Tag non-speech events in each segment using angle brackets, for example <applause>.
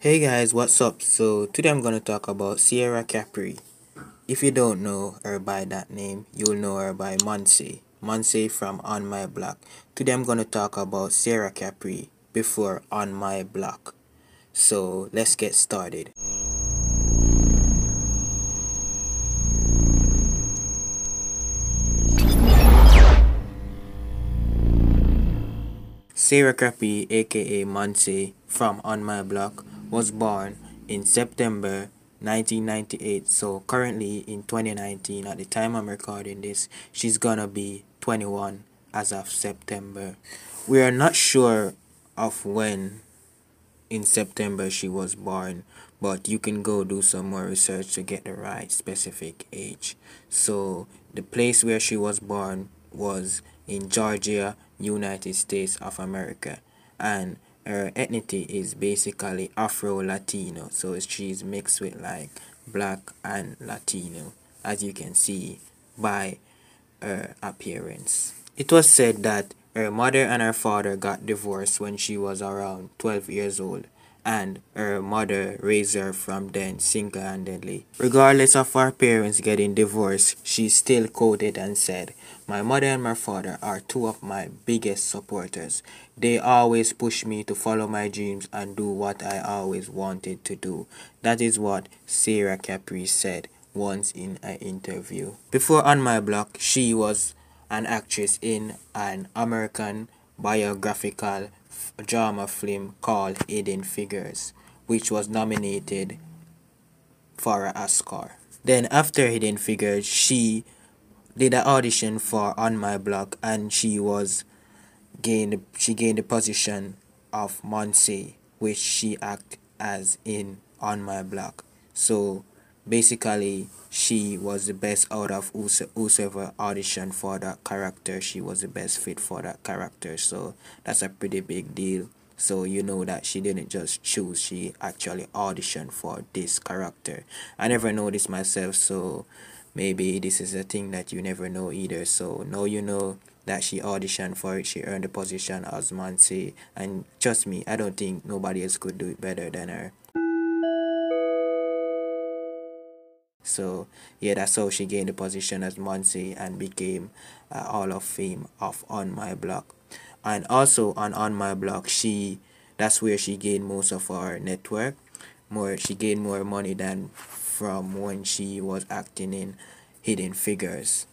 Hey guys, what's up? So today I'm gonna talk about Sierra Capri. If you don't know her by that name, you'll know her by Monse. Monse from On My Block. Today I'm gonna talk about Sierra Capri before On My Block. So let's get started. Sierra Capri aka Monse from On My Block was born in September 1998 so currently in 2019 at the time I'm recording this she's gonna be 21 as of September. We are not sure of when in September she was born but you can go do some more research to get the right specific age. So the place where she was born was in Georgia United States of America. And Uh, her ethnicity is basically Afro-Latino, so she's mixed with like black and Latino, as you can see by her appearance. It was said that her mother and her father got divorced when she was around 12 years old and her mother raised her from then single-handedly. Regardless of her parents getting divorced, she still quoted and said, My mother and my father are two of my biggest supporters. They always push me to follow my dreams and do what I always wanted to do. That is what Sierra Capri said once in an interview. Before On My Block, she was an actress in an American biographical drama film called Hidden Figures, which was nominated for an Oscar. Then after Hidden Figures, she did an audition for On My Block and she was gained she gained the position of Monse, which she act as in On My Block. So basically she was the best out of whosoever auditioned for that character. She was the best fit for that character. So that's a pretty big deal. So you know that she didn't just choose she actually auditioned for this character. I never noticed myself so maybe this is a thing that you never know either. So now you know that she auditioned for it she earned the position as Monse and trust me i don't think nobody else could do it better than her So yeah, that's how she gained the position as Monse and became uh, Hall of Fame of On My Block. And also on On My Block, she that's where she gained most of her network. More she gained more money than from when she was acting in Hidden Figures.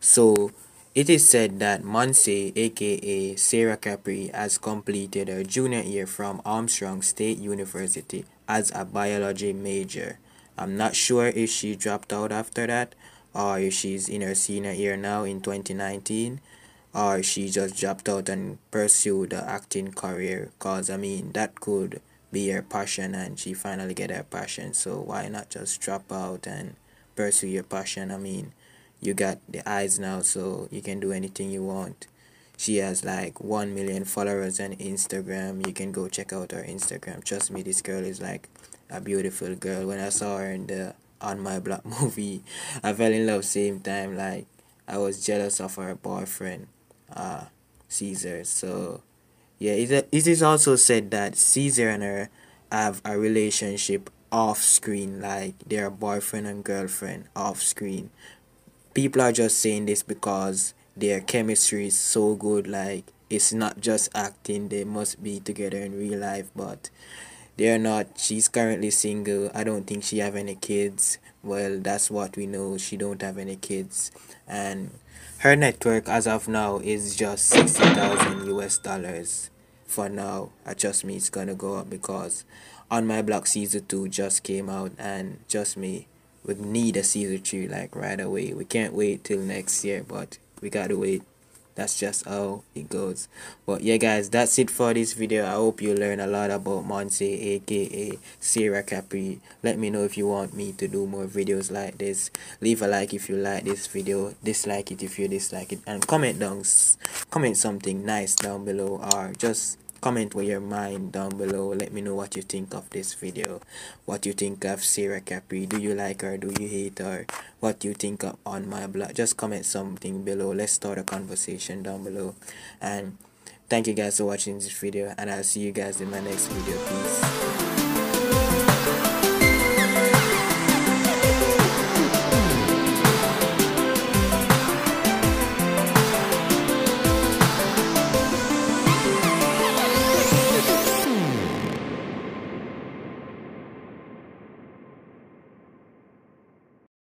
So it is said that Monse, aka Sierra Capri, has completed her junior year from Armstrong State University as a biology major. I'm not sure if she dropped out after that or if she's in her senior year now in 2019 or she just dropped out and pursued the acting career. Cause I mean that could be her passion and she finally get her passion. So why not just drop out and pursue your passion? I mean you got the eyes now so you can do anything you want. She has like 1 million followers on Instagram. You can go check out her Instagram. Trust me this girl is like a beautiful girl. When I saw her in the On My Block <laughs> movie, I fell in love same time. Like I was jealous of her boyfriend, uh, Caesar. So yeah, it, is also said that Caesar and her have a relationship off screen, like they're boyfriend and girlfriend off screen. People are just saying this because their chemistry is so good, like it's not just acting, they must be together in real life, but they're not she's currently single. I don't think she have any kids. Well that's what we know. She don't have any kids. And her network as of now is just 60,000 US dollars. For now I trust me it's gonna go up because on my block season 2 just came out and just me we need a season 3 like right away. We can't wait till next year but we gotta wait that's just how it goes. But yeah guys that's it for this video. I hope you learn a lot about monse aka sierra capri. Let me know if you want me to do more videos like this. Leave a like if you like this video dislike it if you dislike it and comment down comment something nice down below or just comment with your mind down below. Let me know what you think of this video. What you think of Sierra Capri. Do you like her? Do you hate her? What you think of On My Block? Just comment something below. Let's start a conversation down below. And thank you guys for watching this video. And I'll see you guys in my next video. Peace